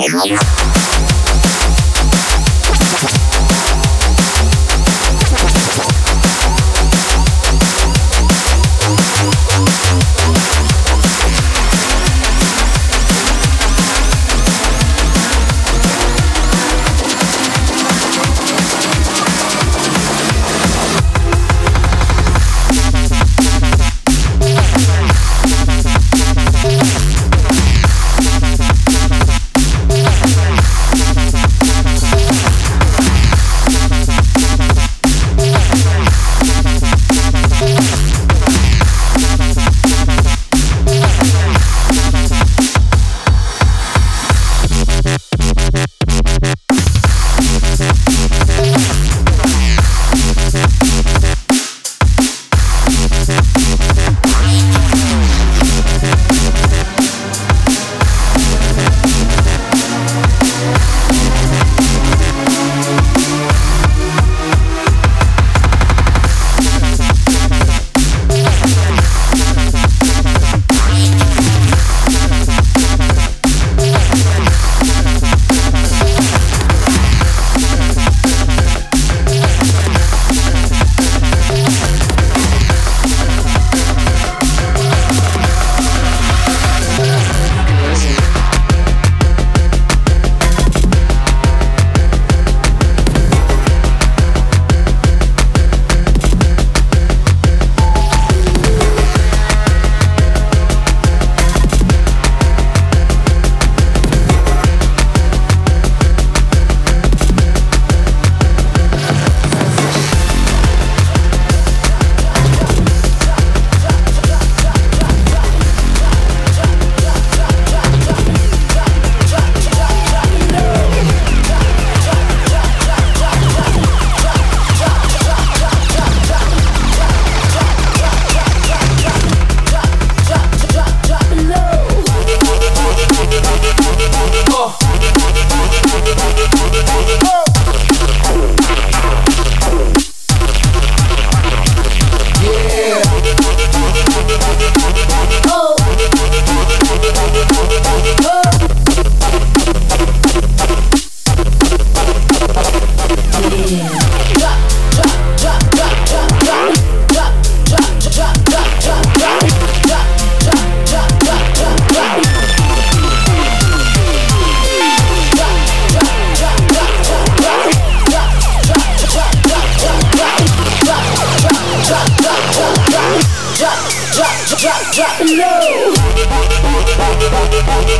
Yeah.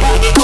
Música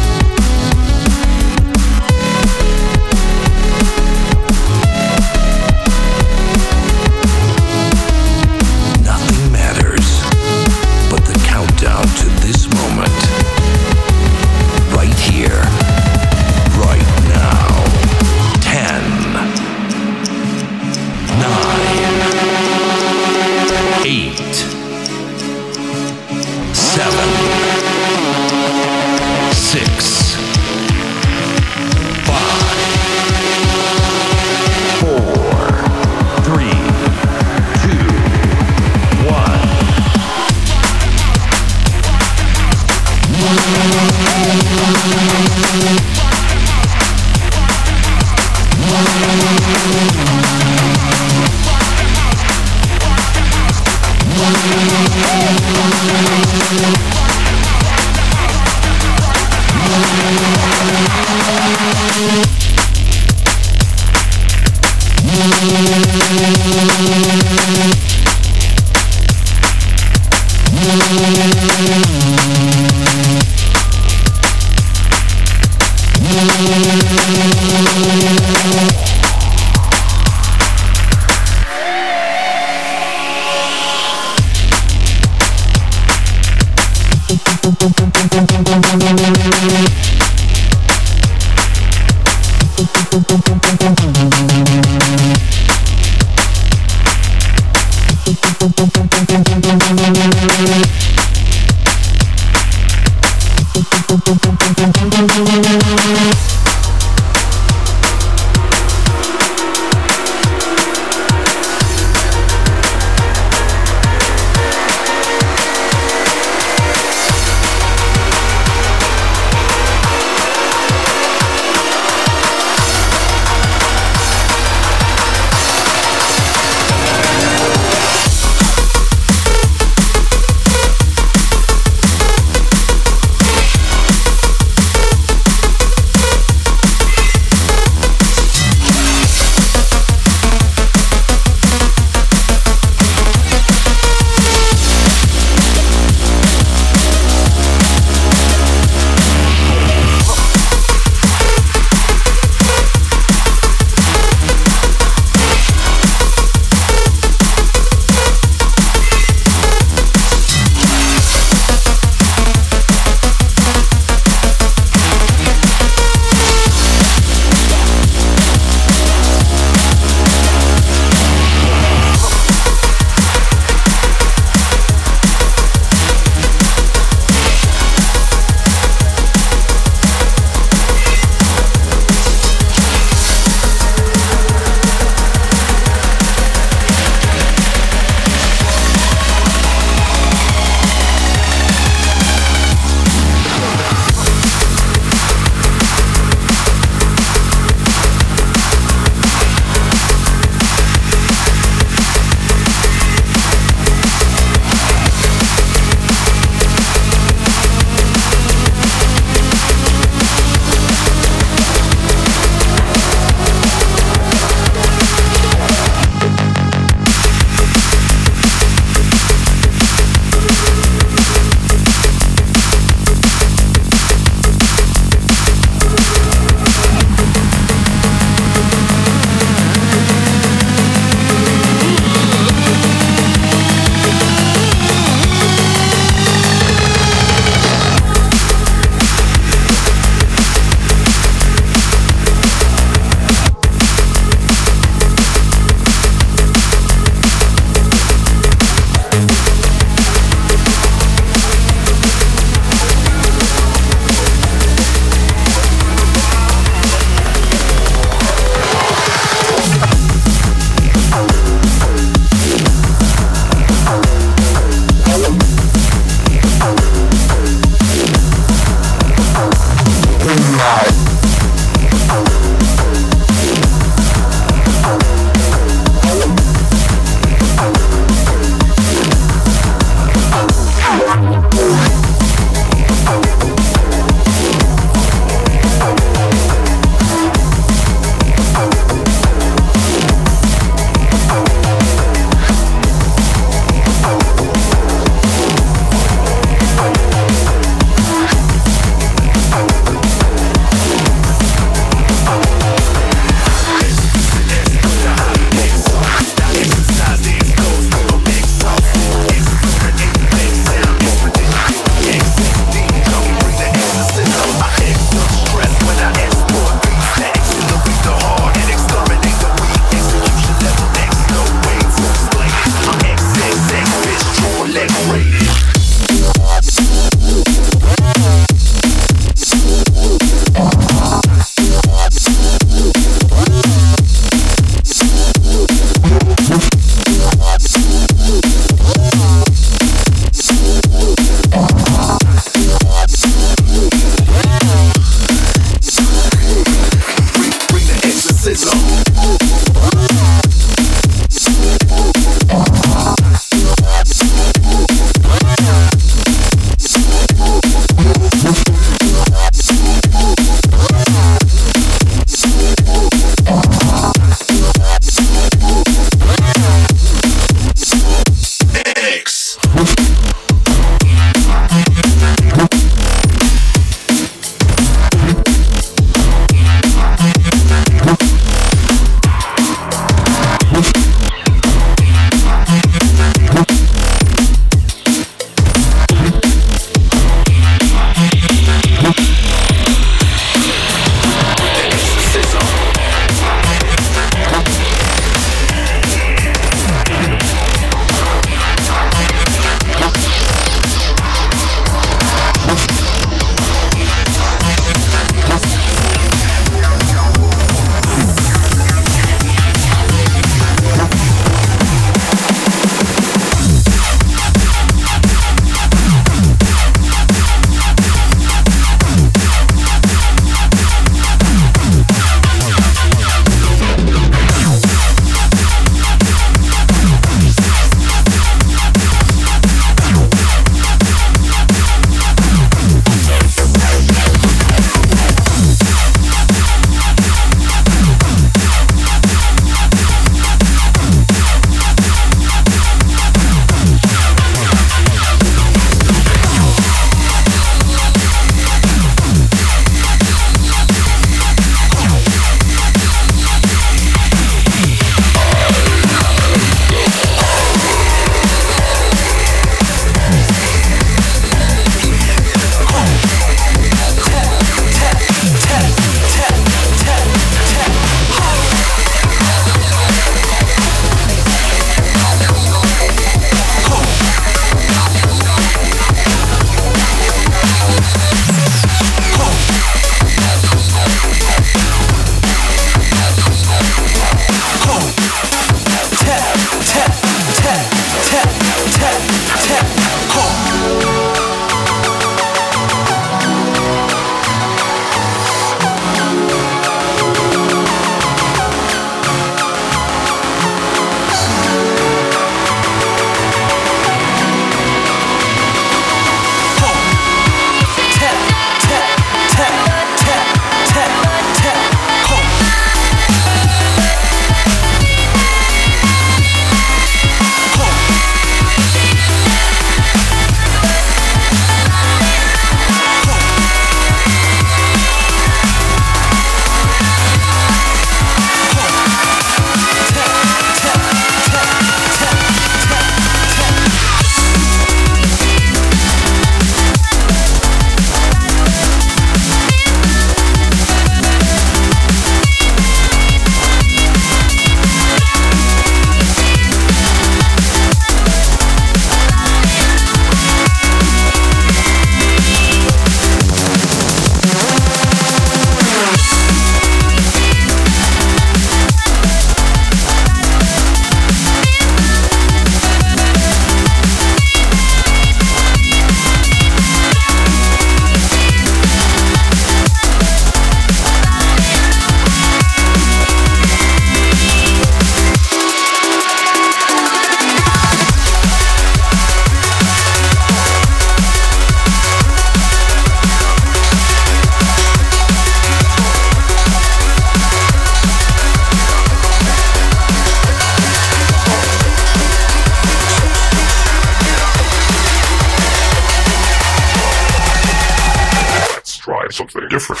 different.